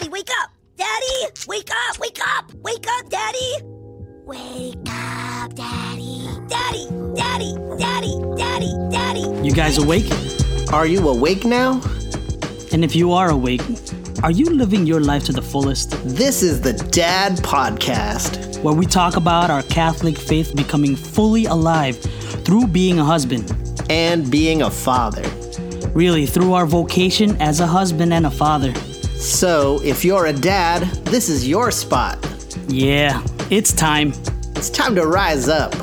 Daddy, wake up! Daddy, wake up! Wake up! Wake up, Daddy! Wake up, Daddy! Daddy, Daddy, Daddy, Daddy, Daddy! You guys awake? Are you awake now? And if you are awake, are you living your life to the fullest? This is the Dad Podcast. Where we talk about our Catholic faith becoming fully alive through being a husband. And being a father. Really, through our vocation as a husband and a father. So, if you're a dad, this is your spot. Yeah, it's time. It's time to rise up.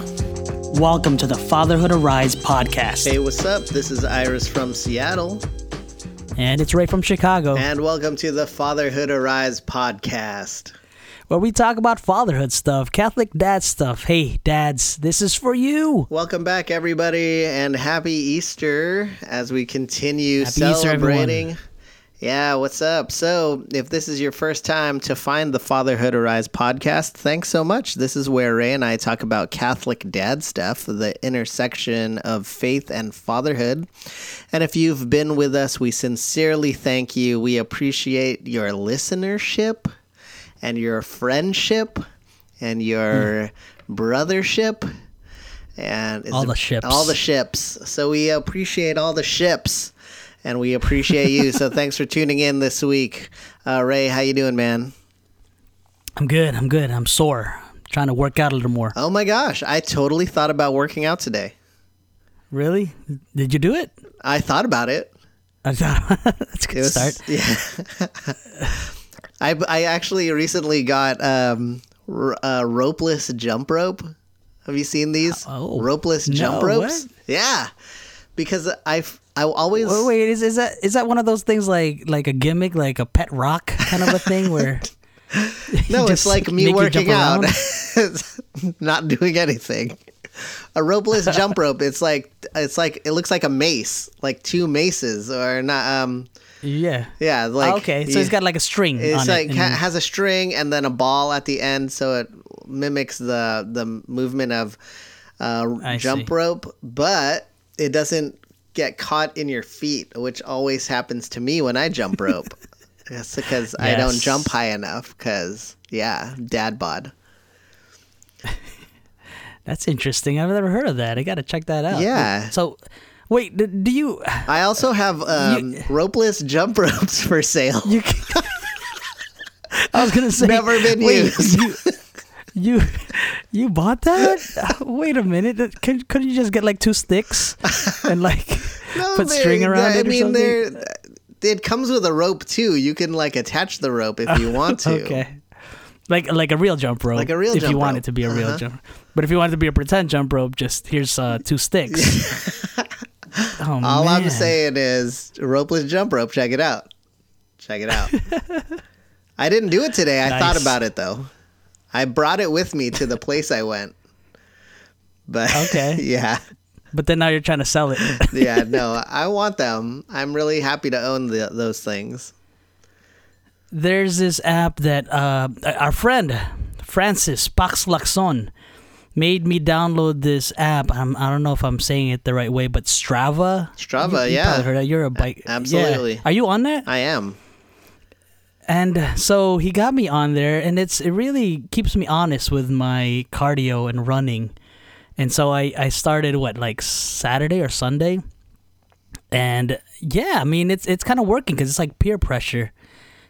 Welcome to the Fatherhood Arise podcast. Hey, what's up? This is Iris from Seattle. And it's Ray from Chicago, And welcome to the Fatherhood Arise podcast. where we talk about fatherhood stuff, Catholic dad stuff. Hey, dads, this is for you. Welcome back, everybody, and happy Easter as we continue Happy Easter, celebrating. Yeah, what's up? So, if this is your first time to find the Fatherhood Arise podcast, thanks so much. This is where Ray and I talk about Catholic dad stuff, the intersection of faith and fatherhood. And if you've been with us, we sincerely thank you. We appreciate your listenership and your friendship and your hmm. brothership and All the ships. all the ships so we appreciate all the ships and we appreciate you so thanks for tuning in this week uh, ray how you doing man I'm good. I'm good. I'm sore. trying to work out a little more. oh my gosh i totally thought about working out today Really? Did you do it? i thought about it I thought that's a good was- start. yeah I, I actually recently got um, r- a ropeless jump rope have you seen these Oh. ropeless jump No, ropes what? yeah because i i always Wait, wait, is, is that is that one of those things like like a gimmick, like a pet rock kind of a thing where? No, it's like me working out, not doing anything. A ropeless jump rope. It's like it's like it looks like a mace, like two maces, or not. Um, Yeah. yeah, like Oh, okay, so you- it's got like a string It's on like it. ha- has a string and then a ball at the end, so it mimics the the movement of uh, jump see. rope, but it doesn't get caught in your feet, which always happens to me when I jump rope. That's because I don't jump high enough. Because yeah, dad bod. That's interesting. I've never heard of that. I got to check that out. Yeah. So, wait, do you? I also have um, ropeless jump ropes for sale. You. I was gonna say. Never been wait, used. You, you, you bought that? Wait a minute. Could, could you just get like two sticks and like put string around I it or mean, they're it comes with a rope too. You can like attach the rope if you want to. Okay. Like like a real jump rope. Like a real if you jump want rope. it to be a real Uh-huh. jump. But if you want it to be a pretend jump rope, just here's uh, two sticks. oh All man. I'm saying is ropeless jump rope. Check it out. Check it out. I didn't do it today. I thought about it though. I brought it with me to the place I went. But Okay. yeah. But then now you're trying to sell it. Yeah, no, I want them. I'm really happy to own the, those things. There's this app that uh, our friend Francis Pax Laxon made me download this app. I'm, I don't know if I'm saying it the right way, but Strava. Strava, You- you yeah. heard that. You're a bike. yeah. absolutely. Are you on that? I am. And so he got me on there, and it's it really keeps me honest with my cardio and running. And so I I started what like Saturday or Sunday, and yeah, I mean it's it's kind of working because it's like peer pressure.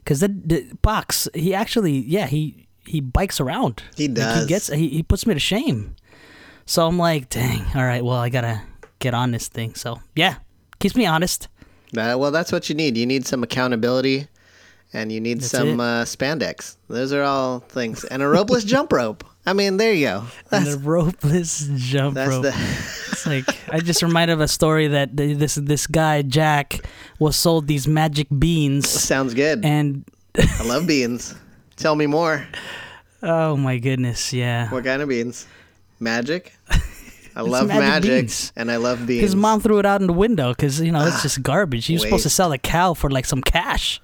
Because the, the box he actually yeah he he bikes around. He Like, does. he gets he, he puts me to shame. So I'm like, dang, all right, well I gotta get on this thing. So yeah, keeps me honest. Uh, well, that's what you need. You need some accountability, and you need That's some uh, spandex. Those are all things, and a ropeless jump rope. I mean, there you go. And That's the ropeless jump that's rope. the. It's like I just reminded of a story that this this guy Jack was sold these magic beans, Sounds good. and I love beans. Tell me more. oh my goodness, yeah. What kind of beans? Magic. I love magic magic, and I love beans. His mom threw it out in the window because you know it's just garbage. He was supposed to sell a cow for like some cash,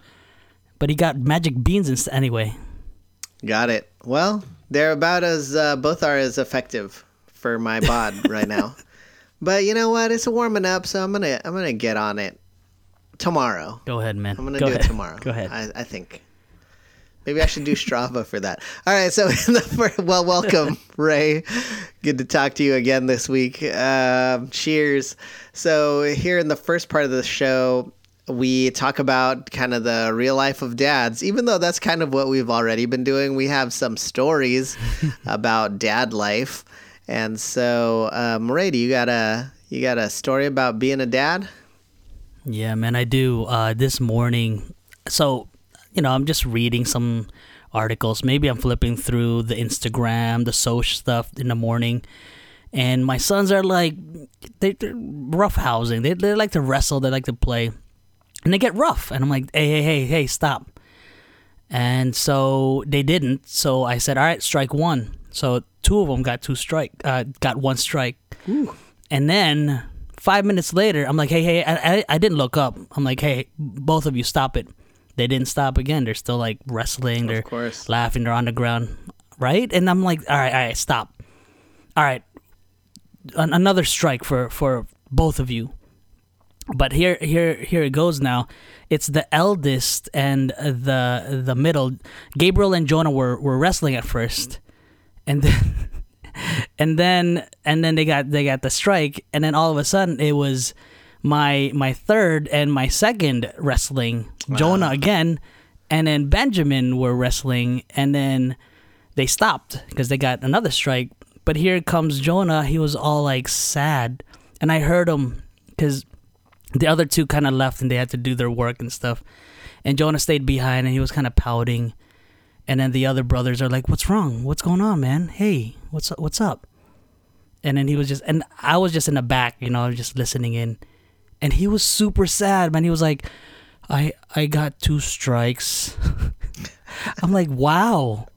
but he got magic beans instead. Anyway, Got it. Well, they're about as uh, both are as effective for my bod right now. But you know what? It's warming up, so I'm gonna I'm gonna get on it tomorrow. go ahead, man. I'm gonna go do ahead. it tomorrow. Go ahead. I, I think. Maybe I should do Strava for that. All right, so in the first, well, welcome, Ray. Good to talk to you again this week. Um, cheers. So here in the first part of the show, we talk about kind of the real life of dads. Even though that's kind of what we've already been doing, we have some stories about dad life. And so, um, Ray, do you got a you got a story about being a dad? Yeah, man, I do. Uh, this morning, so you know, I'm just reading some articles. Maybe I'm flipping through the Instagram, the social stuff in the morning, and my sons are like, they, they're rough housing. They they like to wrestle. They like to play, and they get rough. And I'm like, hey, hey, hey, hey, stop. And so they didn't. So I said, all right, strike one. So two of them got two strike, uh, got one strike. Ooh. And then five minutes later, I'm like, hey, hey, I, I, I didn't look up. I'm like, hey, both of you stop it. They didn't stop again. They're still like wrestling. They're course. laughing. They're on the ground, right? And I'm like, all right, all right, stop. All right, An- another strike for for both of you. But here, here, here it goes. Now, it's the eldest and the the middle. Gabriel and Jonah were were wrestling at first, and then and then and then they got they got the strike, and then all of a sudden it was my my third and my second wrestling. Jonah again, and then Benjamin were wrestling, and then they stopped because they got another strike. But here comes Jonah. He was all like sad, and I heard him because the other two kind of left and they had to do their work and stuff. And Jonah stayed behind and he was kind of pouting. And then the other brothers are like, "What's wrong? What's going on, man? Hey, what's up? What's up?" And then he was just, and I was just in the back, you know, just listening in. And he was super sad, man. He was like, "I I got two strikes." I'm like, "Wow."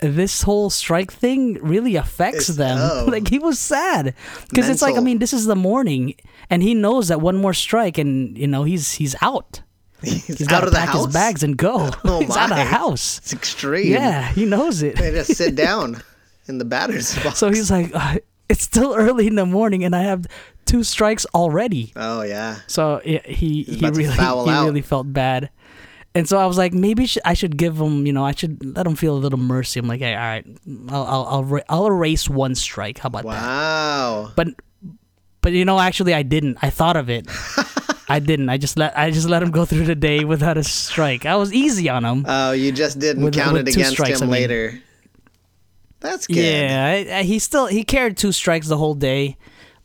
This whole strike thing really affects It's- them. oh. like he was sad because it's like I mean this is the morning, and he knows that one more strike, and you know he's he's out. He's, He's out of the pack house. his bags and go. Oh he's out of the house. It's extreme. Yeah, he knows it. They just sit down in the batter's box. So he's like, uh, it's still early in the morning, and I have two strikes already. oh yeah. So yeah, he he really he out. really felt bad. And so I was like, maybe sh- I should give him, you know, I should let him feel a little mercy. I'm like, hey, all right, I'll I'll I'll, I'll erase one strike. How about that? Wow. But but you know, actually, I didn't. I thought of it. I didn't. I just let I just let him go through the day without a strike. I was easy on him. Oh, you just didn't With- count with it against strikes, him I mean. later. That's good. Yeah, I, I, he still he carried two strikes the whole day,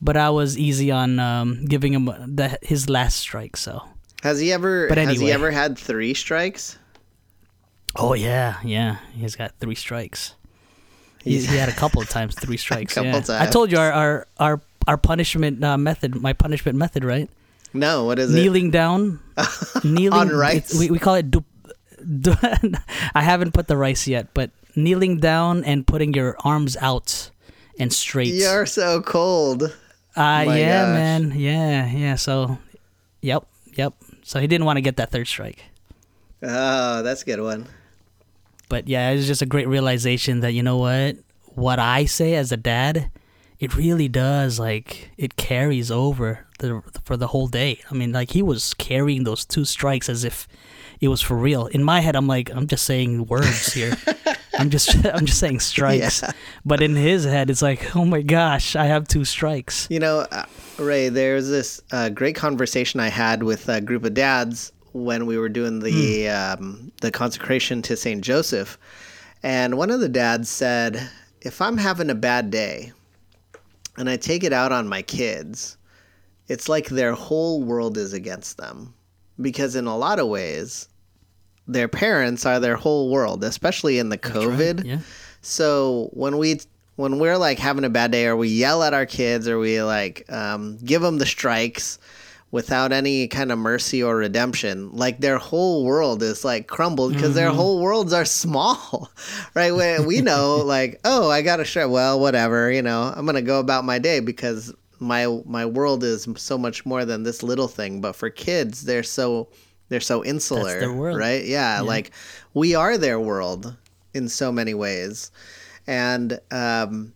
but I was easy on um, giving him the, his last strike. So. Has he ever But has he ever had three strikes? Oh yeah, yeah. He's got three strikes. He, he had a couple of times three strikes. couple yeah. I told you our our our, our punishment uh, method, my punishment method, right? No, what is it? Kneeling down, kneeling On rice? We, we call it. Du, du, I haven't put the rice yet, but kneeling down and putting your arms out and straight. You're so cold. Uh, My yeah, gosh. man. Yeah, yeah. So, yep, yep. So he didn't want to get that third strike. Oh, that's a good one. But yeah, it was just a great realization that you know what, what I say as a dad, it really does like it carries over the for the whole day. I mean, like he was carrying those two strikes as if it was for real. In my head, I'm like, I'm just saying words here. I'm just I'm just saying strikes. Yeah. But in his head, it's like, oh my gosh, I have two strikes. You know, uh, Ray, there's this uh, great conversation I had with a group of dads when we were doing the Hmm. um, the consecration to Saint Joseph, and one of the dads said, "If I'm having a bad day, and I take it out on my kids, it's like their whole world is against them, because in a lot of ways." Their parents are their whole world, especially in the COVID. Yeah. So when we when we're like having a bad day, or we yell at our kids, or we like um, give them the strikes without any kind of mercy or redemption, like their whole world is like crumbled because their whole worlds are small, right? When we know, like, oh, I got a strike. Well, whatever, you know, I'm gonna go about my day because my my world is so much more than this little thing. But for kids, they're so they're so insular, right? Yeah, like we are their world in so many ways, and um,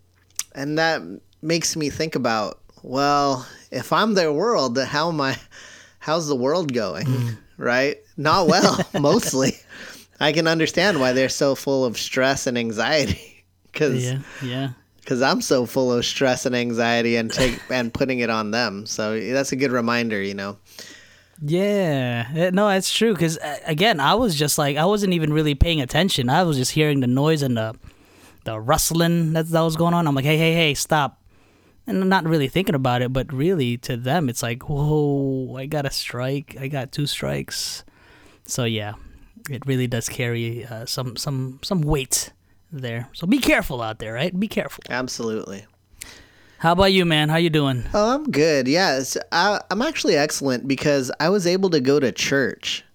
and that makes me think about well, if I'm their world, then how am I? How's the world going? Hmm. Right? Not well, mostly. I can understand why they're so full of stress and anxiety. Because Yeah, yeah. because I'm so full of stress and anxiety and take and putting it on them. So that's a good reminder, you know. Yeah, no, it's true. Because uh, again, I was just like, I wasn't even really paying attention. I was just hearing the noise and the the rustling that that was going on. I'm like, hey, hey, hey, stop! And I'm not really thinking about it, but really to them, it's like, whoa, I got a strike. I got two strikes. So yeah, it really does carry uh, some some some weight there. So be careful out there, right? Be careful. Absolutely. How about you, man? How you doing? Oh, I'm good. Yes, I, I'm actually excellent because I was able to go to church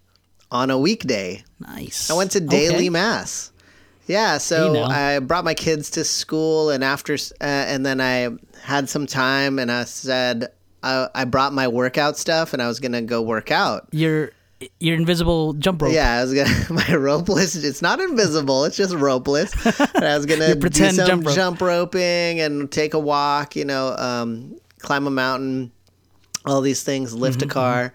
on a weekday. Nice. I went to daily Okay. mass. Yeah, so. I brought my kids to school, and after, uh, and then I had some time, and I said I, I brought my workout stuff, and I was gonna go work out. Your your invisible jump rope. Yeah, I was gonna my ropeless. It's not invisible. It's just ropeless. and I was gonna do pretend some jump rope. jump roping and take a walk. You know, um, climb a mountain, all these things, lift Mm-hmm, a car,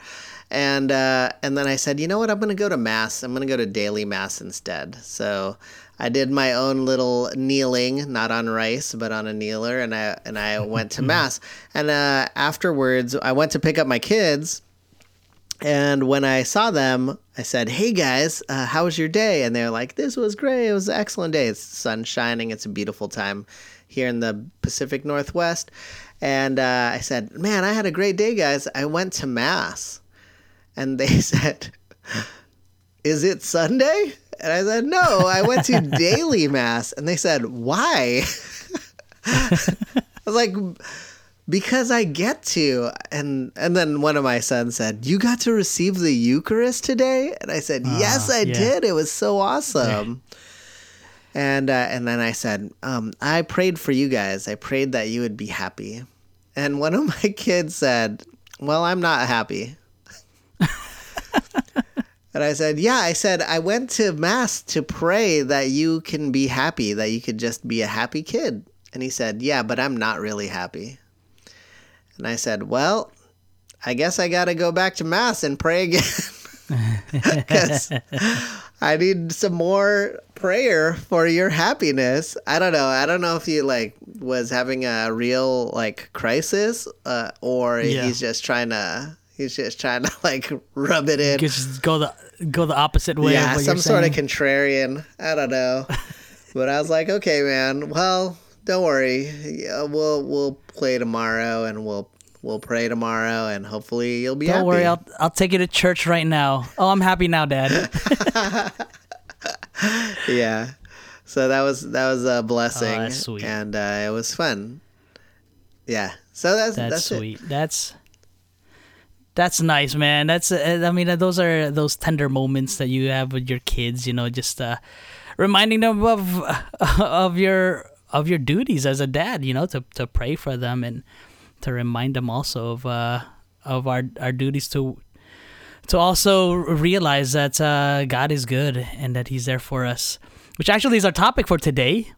and uh, and then I said, you know what? I'm gonna go to mass. I'm gonna go to daily mass instead. So. I did my own little kneeling, not on rice, but on a kneeler, and I and I went to mass. And uh, afterwards, I went to pick up my kids, and when I saw them, I said, "Hey guys, uh, how was your day?" And they're like, "This was great. It was an excellent day. It's sun shining. It's a beautiful time here in the Pacific Northwest." And uh, I said, "Man, I had a great day, guys. I went to mass." And they said, "Is it Sunday?" And I said, "No, I went to daily mass." And they said, "Why?" I was like, because I get to. And and then one of my sons said, "You got to receive the Eucharist today?" And I said, "Yes, I yeah. did. It was so awesome." And uh, and then I said, um, "I prayed for you guys. I prayed that you would be happy." And one of my kids said, "Well, I'm not happy." And I said, Yeah, I said, I went to Mass to pray that you can be happy, that you could just be a happy kid. And he said, Yeah, but I'm not really happy. And I said, Well, I guess I got to go back to Mass and pray again. Because I need some more prayer for your happiness. I don't know. I don't know if he like was having a real like crisis, uh, or Yeah. he's just trying to. He's just trying to like rub it in. Just go the go the opposite way. Yeah, of what some sort of contrarian. I don't know. but I was like, okay, man. Well, don't worry. Yeah, we'll we'll play tomorrow, and we'll we'll pray tomorrow, and hopefully you'll be Don't happy. worry, I'll I'll take you to church right now. Oh, I'm happy now, Dad. yeah. So that was that was a blessing, Oh, that's sweet. and uh, it was fun. Yeah. So that's That's, that's, it. That's that's nice, man. That's uh, I mean, uh, those are those tender moments that you have with your kids. You know, just uh, reminding them of of your of your duties as a dad. You know, to to pray for them and to remind them also of uh, of our our duties to to also realize that uh, God is good and that He's there for us. Which actually is our topic for today.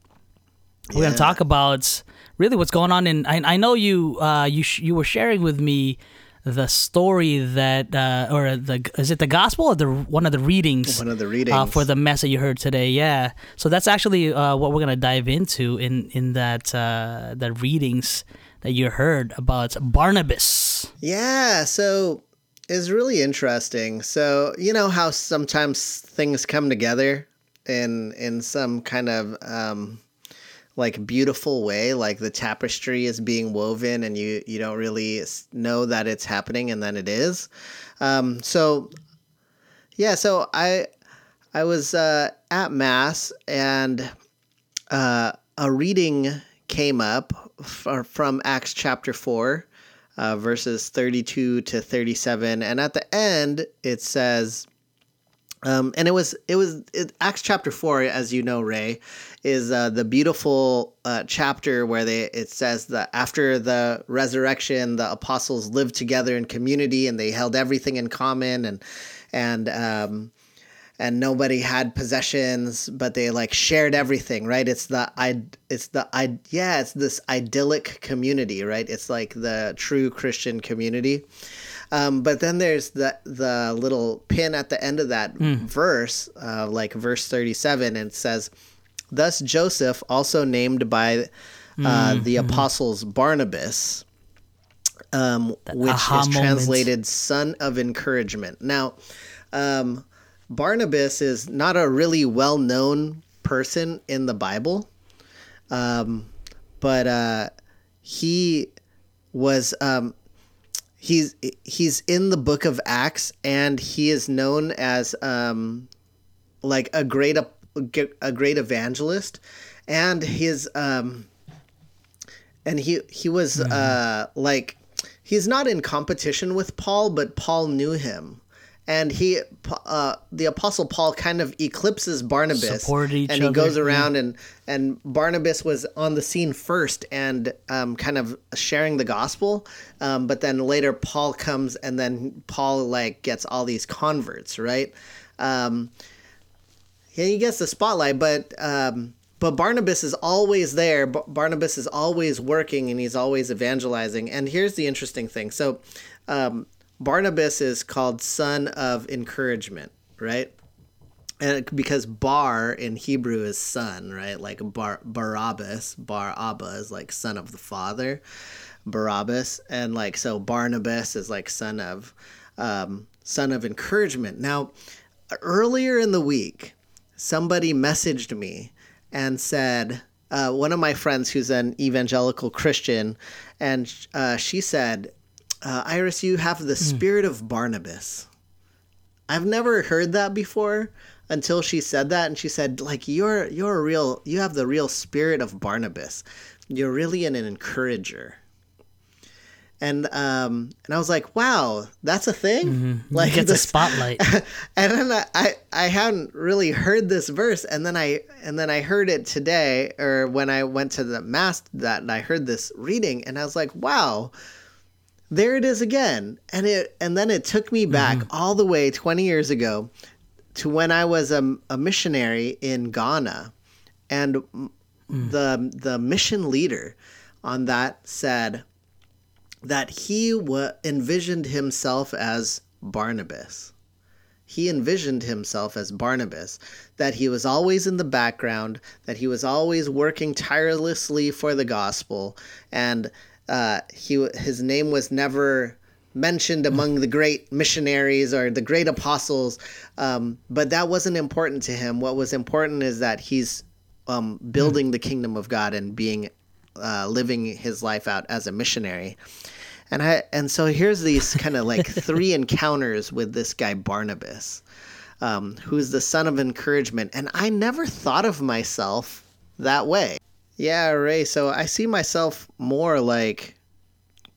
We're gonna talk about really what's going on in. I, I know you uh, you sh- you were sharing with me the story that uh, or the is it the gospel or the one of the readings One of the uh, readings. for the mess that you heard today. Yeah, so that's actually uh, what we're gonna dive into in in that uh, the readings that you heard about Barnabas. Yeah, so it's really interesting. So you know how sometimes things come together in in some kind of um, like beautiful way, like the tapestry is being woven, and you you don't really know that it's happening, and then it is. Um, so yeah, so I I was uh, at mass and uh, a reading came up f- from Acts chapter 4, uh, verses 32 to 37. And at the end, it says, um, and it was it was it, Acts chapter four, as you know, Ray, is uh, the beautiful uh, chapter where they it says that after the resurrection, the apostles lived together in community and they held everything in common and and um, and nobody had possessions, but they like shared everything, right? It's the I, it's the I, yeah, it's this idyllic community, right? It's like the true Christian community. Um, but then there's the the little pin at the end of that Hmm. verse, uh, like verse 37, and it says, "Thus Joseph, also named by uh, Hmm, the apostles Barnabas." Um, which is moment. translated "son of encouragement." Now, um, Barnabas is not a really well known person in the Bible, um, but uh, he was um, he's he's in the book of Acts, and he is known as um, like a great a great evangelist, and his um, and he he was uh, like he's not in competition with Paul, but Paul knew him. And he, uh, the apostle Paul, kind of eclipses Barnabas, and he other, goes yeah. around and and Barnabas was on the scene first and um, kind of sharing the gospel, um, but then later Paul comes and then Paul like gets all these converts, right? Um, yeah, he gets the spotlight, but um, but Barnabas is always there. Bar- Barnabas is always working and he's always evangelizing. And here's the interesting thing: so um, Barnabas is called son of encouragement, right? And because Bar in Hebrew is son, right? Like Bar Barabbas, Bar Abba is like son of the father, Barabbas, and like so Barnabas is like son of um, son of encouragement. Now, earlier in the week, somebody messaged me and said, uh, one of my friends who's an evangelical Christian, and uh, she said, uh, Iris, you have the spirit of Barnabas. I've never heard that before until she said that and she said like you're you're a real you have the real spirit of Barnabas. You're really an encourager. And um and I was like, wow, that's a thing? Like it's a spotlight. and then I, I I hadn't really heard this verse, and then I and then I heard it today, or when I went to the mass that and I heard this reading, and I was like, wow, there it is again, and it and then it took me mm-hmm. back all the way twenty years ago to when I was a, a missionary in Ghana, and mm. the the mission leader on that said that he wa envisioned himself as Barnabas. He envisioned himself as Barnabas, that he was always in the background, that he was always working tirelessly for the gospel, and uh, he his name was never mentioned among the great missionaries or the great apostles, um, but that wasn't important to him. What was important is that he's um, building the kingdom of God and being uh, living his life out as a missionary. And I and so here's these kind of like three encounters with this guy Barnabas, um, who's the son of encouragement. And I never thought of myself that way. Yeah, Ray. So I see myself more like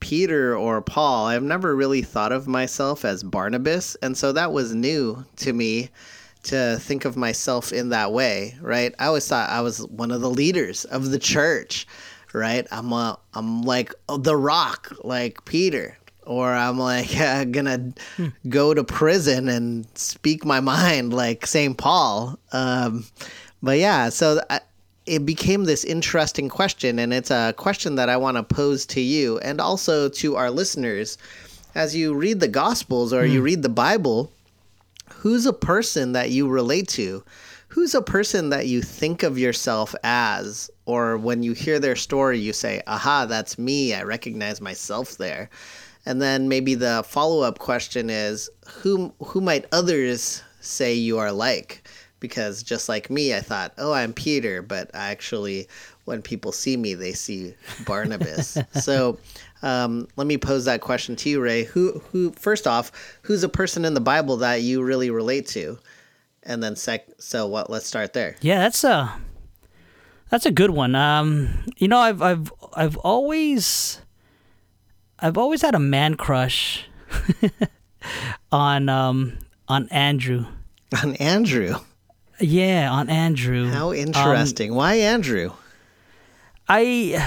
Peter or Paul. I've never really thought of myself as Barnabas, and so that was new to me to think of myself in that way, right? I always thought I was one of the leaders of the church, right? I'm a, I'm like the rock, like Peter, or I'm like uh, gonna go to prison and speak my mind, like Saint Paul. Um, but yeah, so I, it became this interesting question, and it's a question that I want to pose to you and also to our listeners. As you read the Gospels or you hmm. read the Bible, who's a person that you relate to? Who's a person that you think of yourself as? Or when you hear their story, you say, aha, that's me. I recognize myself there. And then maybe the follow up question is, who, who might others say you are like? Because just like me, I thought, oh, I'm Peter, but actually, when people see me, they see Barnabas. so um, let me pose that question to you, Ray. Who, who, first off, who's a person in the Bible that you really relate to? And then sec. So what? Let's start there. Yeah, that's a that's a good one. Um, you know, I've I've I've always I've always had a man crush on um on Andrew. On Andrew. Yeah, on Andrew. How interesting. Why Andrew? I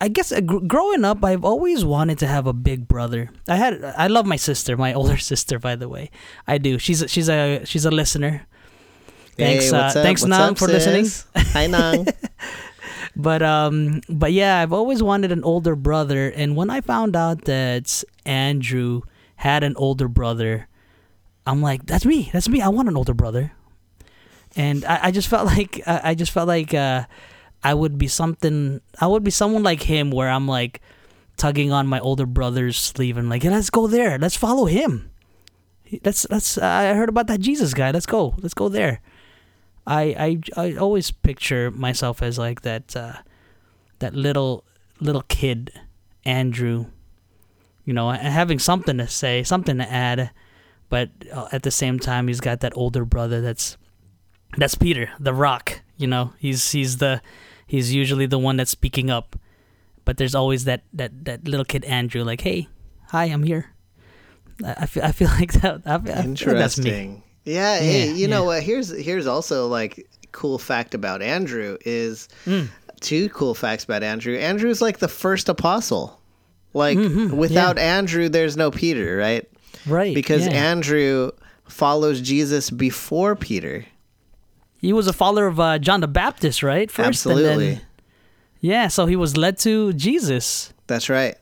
I guess uh, gr- growing up, I've always wanted to have a big brother. I had I love my sister, my older sister, by the way. I do. She's a, she's a she's a listener. Thanks, hey, uh, thanks, What's Nang, up, for listening. sis? Hi, Nang. But um, but yeah, I've always wanted an older brother, and when I found out that Andrew had an older brother, I'm like, that's me. That's me. I want an older brother. And I, I just felt like I I just felt like uh, I would be something. I would be someone like him, where I'm like tugging on my older brother's sleeve and like, let's go there. Let's follow him. Let's let's. I heard about that Jesus guy. Let's go. Let's go there. I I I always picture myself as like that uh, that little little kid, Andrew. You know, having something to say, something to add, but uh, at the same time, he's got that older brother that's that's Peter, the Rock. You know, he's he's the he's usually the one that's speaking up, but there's always that that that little kid Andrew, like, hey, hi, I'm here. I, I feel I feel like that. I feel, I feel that's me. Interesting. Yeah, hey, Yeah, you know what? Here's here's also like cool fact about Andrew is Mm. two cool facts about Andrew. Andrew's like the first apostle. Like Mm-hmm, without Andrew, there's no Peter, right? Right. Because yeah. Andrew follows Jesus before Peter. He was a follower of uh, John the Baptist, right? First, and Absolutely. then- yeah, so he was led to Jesus. That's right.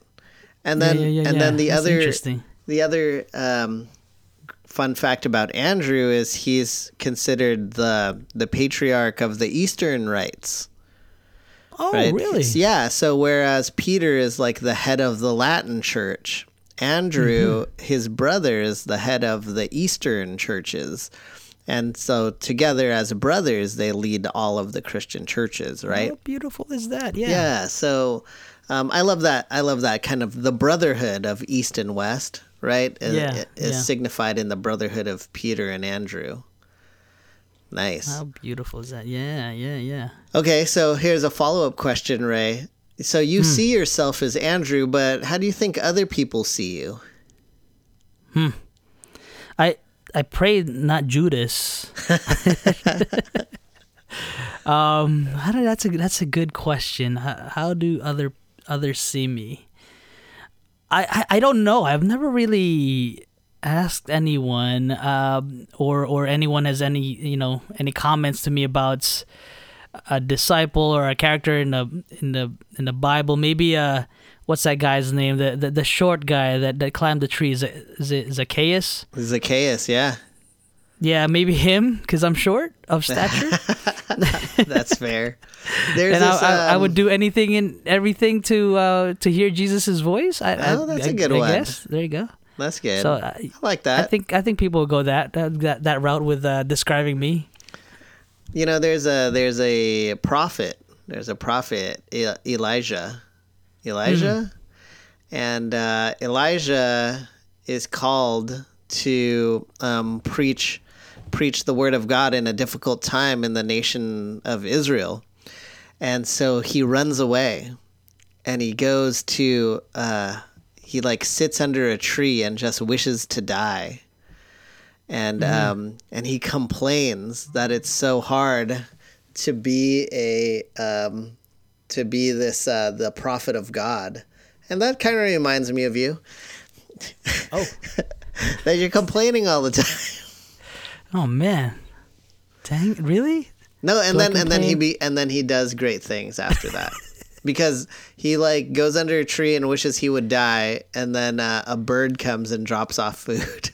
And then yeah, yeah, and then the That's other the other um, fun fact about Andrew is he's considered the the patriarch of the Eastern rites. Oh, right? really? Yeah. So whereas Peter is like the head of the Latin church, Andrew, Mm-hmm. his brother, is the head of the Eastern churches. And so together as brothers, they lead all of the Christian churches, right? How beautiful is that? Yeah. Yeah. So um, I love that. I love that kind of the brotherhood of East and West, right? Is, Yeah, is yeah. signified in the brotherhood of Peter and Andrew. Nice. How beautiful is that? Yeah, yeah, yeah. Okay, so here's a follow up question, Ray. So you Hmm. see yourself as Andrew, but how do you think other people see you? I I pray not Judas. um, how do, that's a that's a good question. How, how do other others see me? I, I I don't know. I've never really asked anyone, um, or or anyone has any you know any comments to me about a disciple or a character in the in the in the Bible. Maybe uh, what's that guy's name? The the, the short guy that, that climbed the tree. Is it, is it Zacchaeus? Zacchaeus, yeah. Yeah, maybe him because I'm short of stature, That's fair. There's and I, this, I, I um, would do anything and everything to uh, to hear Jesus' voice. I, I, Oh, that's a a good one. Guess. There you go. That's good. So I I, like that. I think I think people will go that that that, that route with uh, describing me. You know, there's a there's a prophet. There's a prophet Elijah. Elijah, Hmm. and uh, Elijah is called to um, preach preach the word of God in a difficult time in the nation of Israel, and so he runs away, and he goes to uh, he like sits under a tree and just wishes to die. And um, and he complains that it's so hard to be a um, to be this uh, the prophet of God, and that kind of reminds me of you. Oh. that you're complaining all the time. Oh man, dang! Really? No, and Do then and then he be and then he does great things after that. Because he like goes under a tree and wishes he would die, and then uh, a bird comes and drops off food.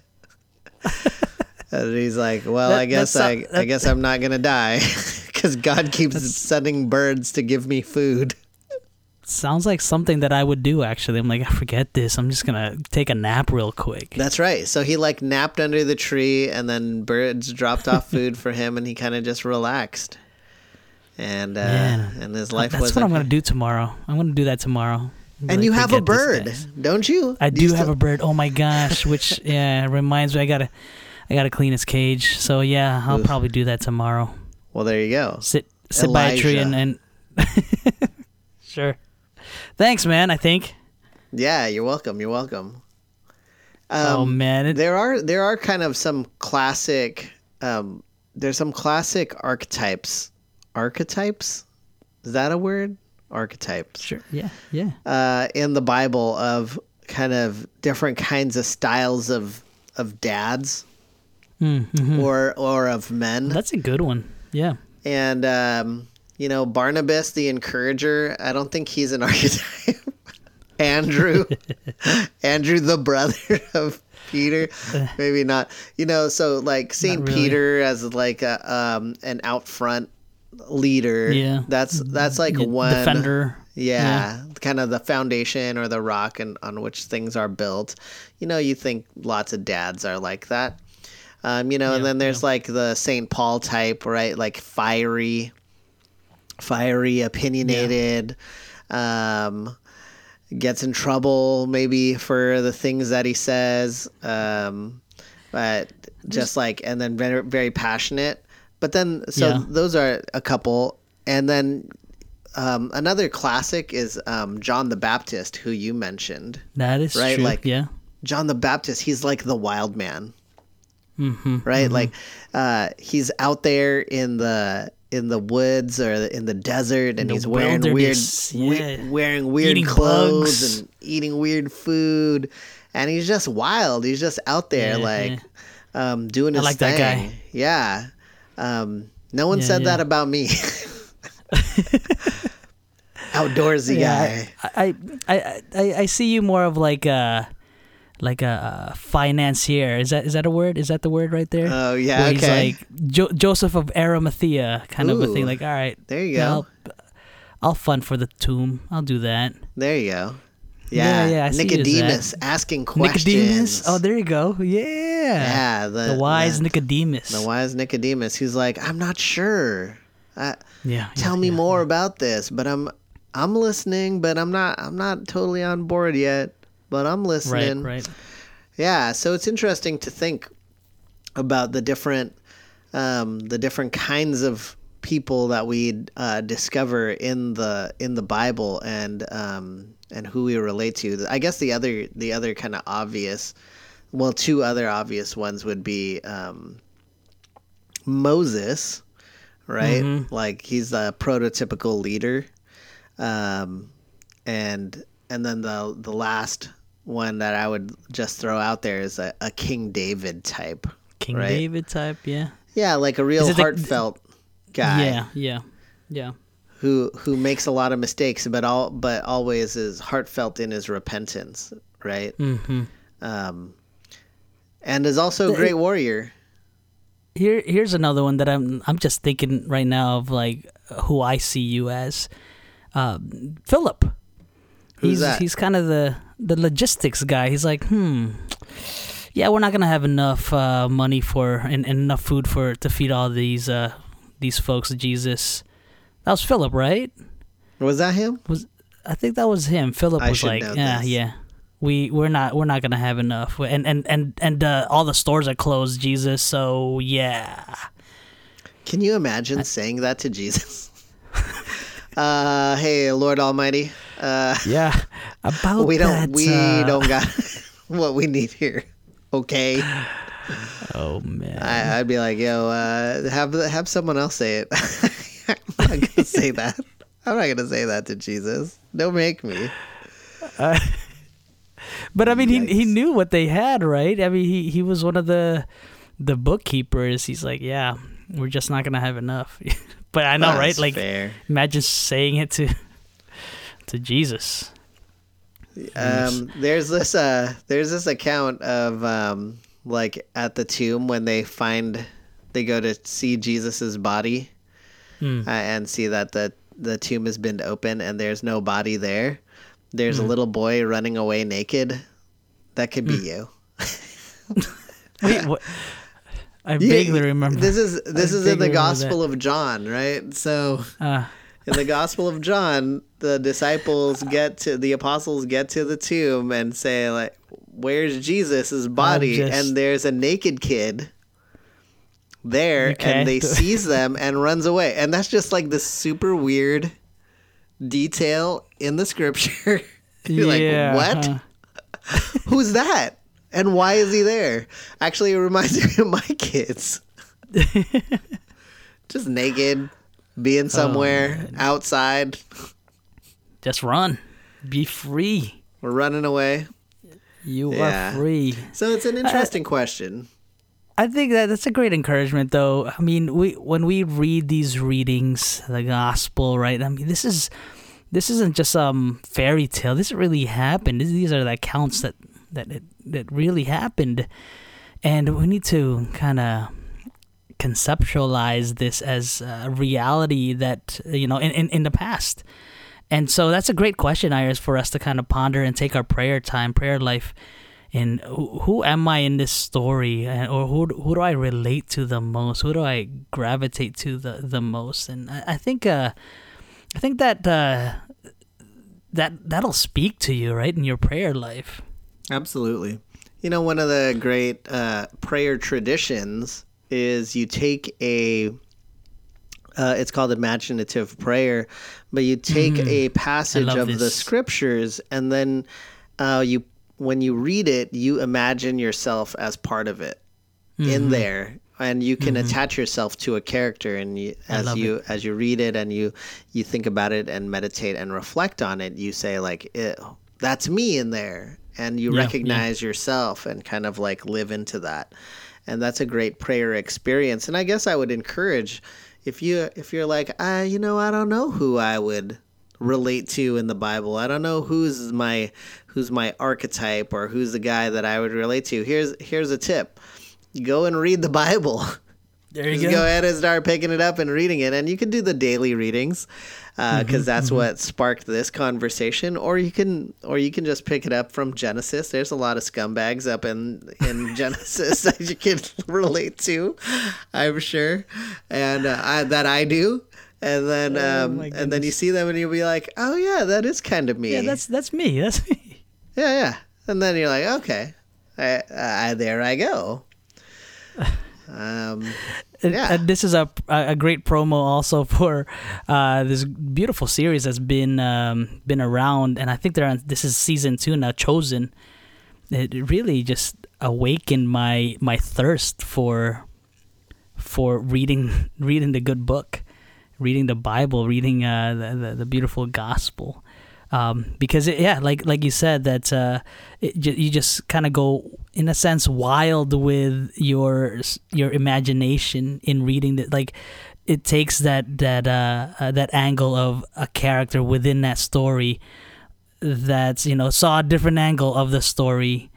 and he's like, "Well, That- I guess I, not- I guess I'm not gonna die, because God keeps sending birds to give me food." Sounds like something that I would do. Actually, I'm like, I forget this. I'm just gonna take a nap real quick. That's right. So he like napped under the tree, and then birds dropped off food for him, and he kind of just relaxed. And uh, and his life That's was what I'm gonna do tomorrow. I'm gonna do that tomorrow. And you have a bird, don't you? I do you have still- a bird. Oh my gosh! Which yeah reminds me, I gotta, I gotta clean his cage. So yeah, I'll Oof. probably do that tomorrow. Well, there you go. Sit sit by a tree and, and sure. Thanks, man. I think. Yeah, you're welcome. You're welcome. oh Um, man, it, there are there are kind of some classic. Um, there's some classic archetypes. Archetypes, is that a word? Archetypes. sure. Yeah, yeah. uh, in the Bible of kind of different kinds of styles of of dads Mm-hmm. or or of men. That's a good one. Yeah. and um, you know Barnabas the encourager. I don't think he's an archetype. Andrew, Andrew the brother of Peter, maybe not. You know, so like Saint really. Peter as like a um an out front leader. Yeah. that's that's like Yeah, one defender. Yeah, kind of the foundation or the rock and on which things are built. You know, you think lots of dads are like that. Um, you know, and then there's like the Saint Paul type, right? Like fiery, fiery, opinionated. Um, gets in trouble maybe for the things that he says. Um, but just like and then very very passionate. But then so Yeah. those are a couple, and then um, another classic is um, John the Baptist, who you mentioned. That is Right, true. like- yeah. John the Baptist, he's like the wild man, Mm-hmm. right? Like uh, he's out there in the in the woods or in the desert, and the he's wearing weird, wilderness, we- wearing weird Eating clothes bugs. and eating weird food, and he's just wild. He's just out there, Yeah, like yeah. um, doing his like thing. that guy. Yeah. Um, no one Yeah, said that about me. Outdoorsy Yeah, guy. I, I, I, I, I see you more of like a, like a financier. Is that is that a word? Is that the word right there? Oh yeah, Where okay. He's like jo- Joseph of Arimathea, kind of a thing. Like, all right, there you go. I'll, I'll fund for the tomb. I'll do that. There you go. Yeah, Yeah, yeah, I see you as Nicodemus asking questions. Nicodemus. Oh, there you go. Yeah. yeah, the, The wise the, Nicodemus. the wise Nicodemus. Who's like, I'm not sure. Uh, yeah. tell yeah, me yeah. more about this, but I'm I'm listening, but I'm not I'm not totally on board yet, but I'm Right. listening. Right. Yeah, so it's interesting to think about the different um, the different kinds of people that we uh, discover in the in the Bible and um, and who we relate to. I guess the other the other kind of obvious, well, two other obvious ones would be um, Moses, right? Mm-hmm. Like he's the prototypical leader, um, and and then the the last one that I would just throw out there is a, a King David type. King right? David type. Yeah. Yeah, like a real it the- heartfelt guy Yeah. Yeah. Yeah. who who makes a lot of mistakes, but all but always is heartfelt in his repentance, right? Mm-hmm. Um, and is also a great warrior. Here, here's another one that I'm. I'm just thinking right now of like who I see you as, um, Philip. Who's he's that? he's kind of the the logistics guy. He's like, hmm, yeah, we're not gonna have enough uh, money for and, and enough food for to feed all these uh these folks. Jesus, that was Philip, right? Was that him? Was I think that was him. Philip was like, yeah, this. yeah. We we're not we're not gonna have enough, and and and and uh, all the stores are closed, Jesus. So yeah, Can you imagine saying that to Jesus? uh, hey, Lord Almighty, uh, yeah. About we don't that, we uh, don't got what we need here. Okay, Oh man, I, I'd be like, yo, uh, have have someone else say it. I'm not gonna say that. I'm not gonna say that to Jesus. Don't make me. but I mean, he he knew what they had, right? I mean, he he was one of the the bookkeepers. He's like, yeah, we're just not gonna have enough. but I know, right? Like, fair. imagine saying it to to Jesus. Um, there's this uh, there's this account of um, like at the tomb when they find they go to see Jesus's body Hmm. uh, and see that the the tomb has been open and there's no body there. There's Hmm. a little boy running away naked. That could be you. Wait, what? I vaguely remember. This is this I is in the Gospel of John, right? So Uh, in the Gospel of John, the disciples get to the apostles get to the tomb and say like, "Where's Jesus's body?" just- And there's a naked kid there, and they seize them and runs away. And that's just like this super weird detail in the scripture. You're yeah, like, what? huh. Who's that? And why is he there? Actually, it reminds me of my kids. Just naked, being oh, somewhere outside. Just run, be free. We're running away. You Yeah. are free. So it's an interesting question. I think that that's a great encouragement, though. I mean, we when we read these readings, the gospel, right? I mean, this is this isn't just some fairy tale. This really happened. These- These are the accounts that that it that really happened, and we need to kind of conceptualize this as a reality that you know in, in, in the past. And so that's a great question, Iris, for us to kind of ponder and take our prayer time, prayer life in who, who am I in this story, and, or who who do I relate to the most? Who do I gravitate to the the most? And I, I think uh, I think that uh, that that'll speak to you, right, in your prayer life. Absolutely. You know, one of the great uh, prayer traditions is you take a uh, it's called imaginative prayer, but you take a passage of the scriptures and then uh, you when you read it, you imagine yourself as part of it in there, and you can attach yourself to a character. And you, as you as you read it and you you think about it and meditate and reflect on it, you say like, "That's me in there," and you Yeah, yeah. recognize yourself and kind of like live into that. And that's a great prayer experience. And I guess I would encourage if you if you're like, I you know, I don't know who I would relate to in the Bible. I don't know who's my who's my archetype or who's the guy that I would relate to. Here's here's a tip. Go and read the Bible. There you Just go. go ahead and start picking it up and reading it. And you can do the daily readings because Mm-hmm, that's what sparked this conversation. Or you can, or you can just pick it up from Genesis. There's a lot of scumbags up in in Genesis that you can relate to, I'm sure, and uh, I, that I do. And then, Oh, um, and then you see them, and you'll be like, "Oh yeah, that is kind of me." Yeah, that's that's me. That's me. yeah, yeah. And then you're like, "Okay, I, I, there I go." Um, And- Yeah. and this is a a great promo also for uh, this beautiful series that's been um, been around, and I think they're on. This is season two now. Chosen. It really just awakened my my thirst for for reading reading the good book, reading the Bible, reading uh, the, the the beautiful gospel. Um, because it, yeah, like like you said, that uh, it, you just kind of go in a sense wild with your your imagination in reading that. Like it takes that that uh, uh, that angle of a character within that story that you know saw a different angle of the story,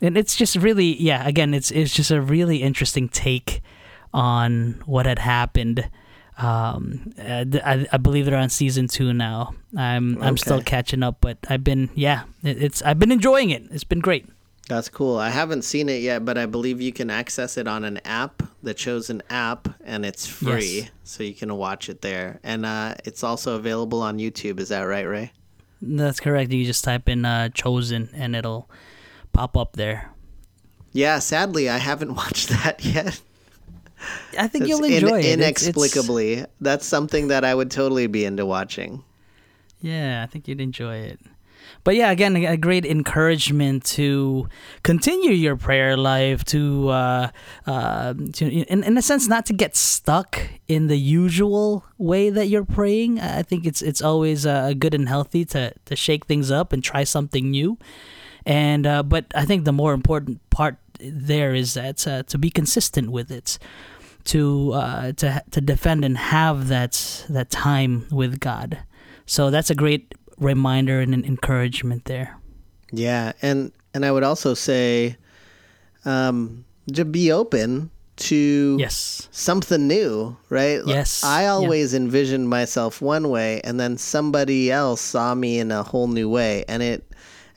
and it's just really yeah. Again, it's it's just a really interesting take on what had happened. Um, uh, I, I believe they're on season two now. I'm I'm still catching up, but I've been yeah, it, it's I've been enjoying it. It's been great. That's cool. I haven't seen it yet, but I believe you can access it on an app, the Chosen app, and it's free, Yes. so you can watch it there. And uh, it's also available on YouTube. Is that right, Ray? That's correct. You just type in uh, chosen and it'll pop up there. Yeah. Sadly, I haven't watched that yet. I think It's you'll in- enjoy it. It's- it's- inexplicably. That's something that I would totally be into watching. Yeah, I think you'd enjoy it. But yeah, again, a a great encouragement to continue your prayer life, to, uh, uh, to in, in a sense, not to get stuck in the usual way that you're praying. I think it's it's always uh, good and healthy to, to shake things up and try something new. And uh, but I think the more important part there is that uh, to be consistent with it, to uh, to to defend and have that that time with God. So that's a great reminder and an encouragement there. Yeah, and and I would also say, um, to be open to Yes. something new, right? Yes, I yeah. always envisioned myself one way and then somebody else saw me in a whole new way and it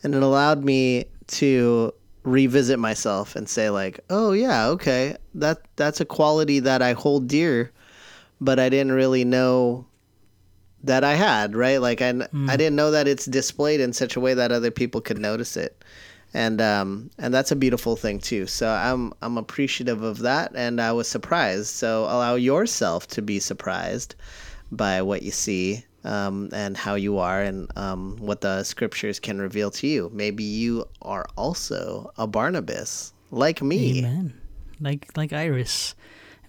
and it allowed me to revisit myself and say like, "Oh yeah, okay. That that's a quality that I hold dear, but I didn't really know that I had, right? Like I I didn't know that it's displayed in such a way that other people could notice it." and um, and that's a beautiful thing too. So I'm I'm appreciative of that, and I was surprised. So allow yourself to be surprised by what you see um, and how you are, and um, what the scriptures can reveal to you. Maybe you are also a Barnabas, like me. Amen. Like like Iris.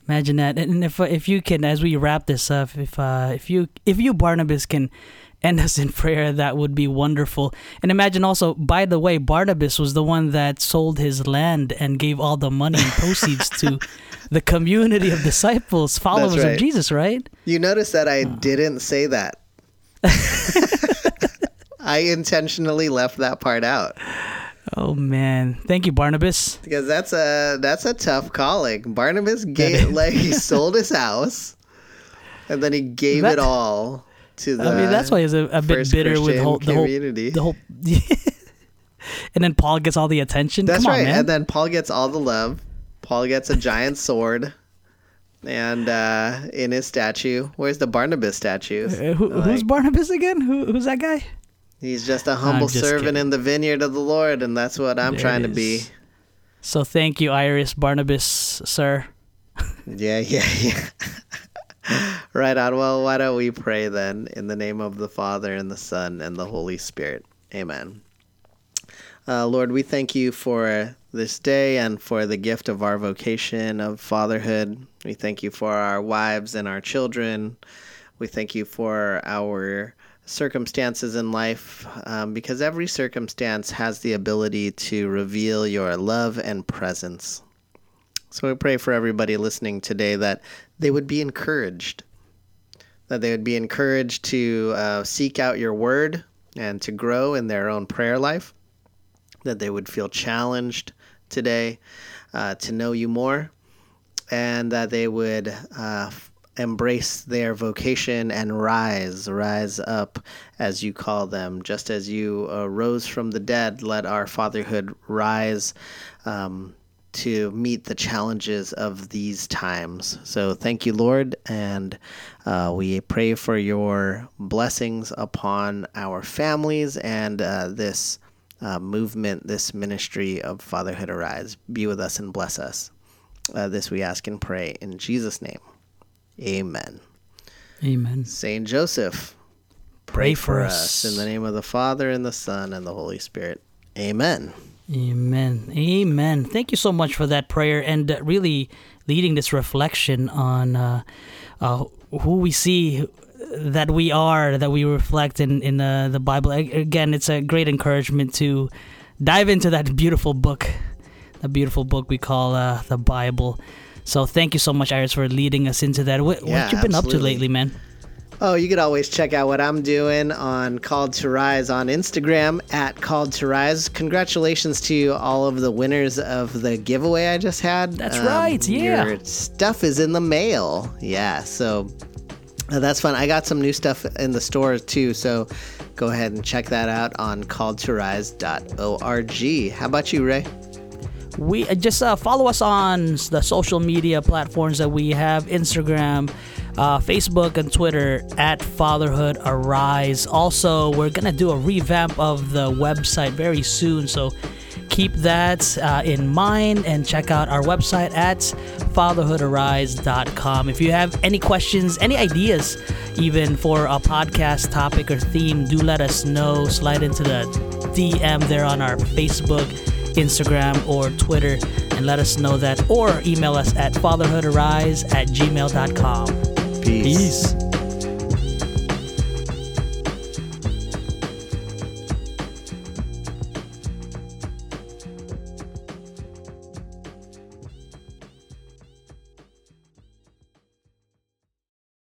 Imagine that. And if uh, if you can, as we wrap this up, if uh, if you if you Barnabas can end us in prayer, that would be wonderful. And imagine also, by the way, Barnabas was the one that sold his land and gave all the money and proceeds to the community of disciples, followers right. of Jesus, right? You notice that I didn't say that. I intentionally left that part out. Oh man, thank you, Barnabas. because that's a that's a tough calling. Barnabas gave like he sold his house, and then he gave That- it all to the. I mean, that's why he's a, a bit bitter with Christian whole, the whole community. the whole. and then Paul gets all the attention. That's Come on, right. man. And then Paul gets all the love. Paul gets a giant sword. And uh, in his statue, where's the Barnabas statue? Uh, who, who's Barnabas again? Who, who's that guy? he's just a humble just servant kidding. in the vineyard of the Lord, and that's what I'm There trying to be. So thank you, Iris Barnabas, sir. Yeah, yeah, yeah. right on. Well, why don't we pray then in the name of the Father and the Son and the Holy Spirit? Amen. Uh, Lord, we thank you for this day and for the gift of our vocation of fatherhood. We thank you for our wives and our children. We thank you for our circumstances in life um, because every circumstance has the ability to reveal your love and presence. So we pray for everybody listening today that they would be encouraged, that they would be encouraged to uh, seek out your word and to grow in their own prayer life, that they would feel challenged today uh, to know you more, and that they would uh, embrace their vocation and rise, rise up as you call them. Just as you uh, rose from the dead, let our fatherhood rise. Um, to meet the challenges of these times. So thank you, Lord, and uh, we pray for your blessings upon our families and uh, this uh, movement, this ministry of Fatherhood Arise. Be with us and bless us. Uh, this we ask and pray in Jesus' name. Amen. Amen. Saint Joseph, Pray for us. in the name of the Father and the Son and the Holy Spirit. Amen. Amen. Amen. Thank you so much for that prayer and uh, really leading this reflection on uh, uh, who we see that we are, that we reflect in, in uh, the Bible. Again, it's a great encouragement to dive into that beautiful book, the beautiful book we call uh, the Bible. So thank you so much, Iris, for leading us into that. What, Yeah, what you been up to lately, man? Oh, you could always check out what I'm doing on Called to Rise on Instagram at Called to Rise. Congratulations to all of the winners of the giveaway I just had. Um, That's right, yeah. Your stuff is in the mail. Yeah, so uh, that's fun. I got some new stuff in the store too, so go ahead and check that out on calledtorise.org. How about you, Ray? We uh, just uh, follow us on the social media platforms that we have instagram uh, facebook and twitter at fatherhood arise. Also we're gonna do a revamp of the website very soon so keep that uh, in mind and check out our website at fatherhoodarise.com if you have any questions any ideas even for a podcast topic or theme do let us know. Slide into the dm there on our facebook Instagram or Twitter and let us know that or email us at fatherhoodarise at gmail.com. Peace. Peace.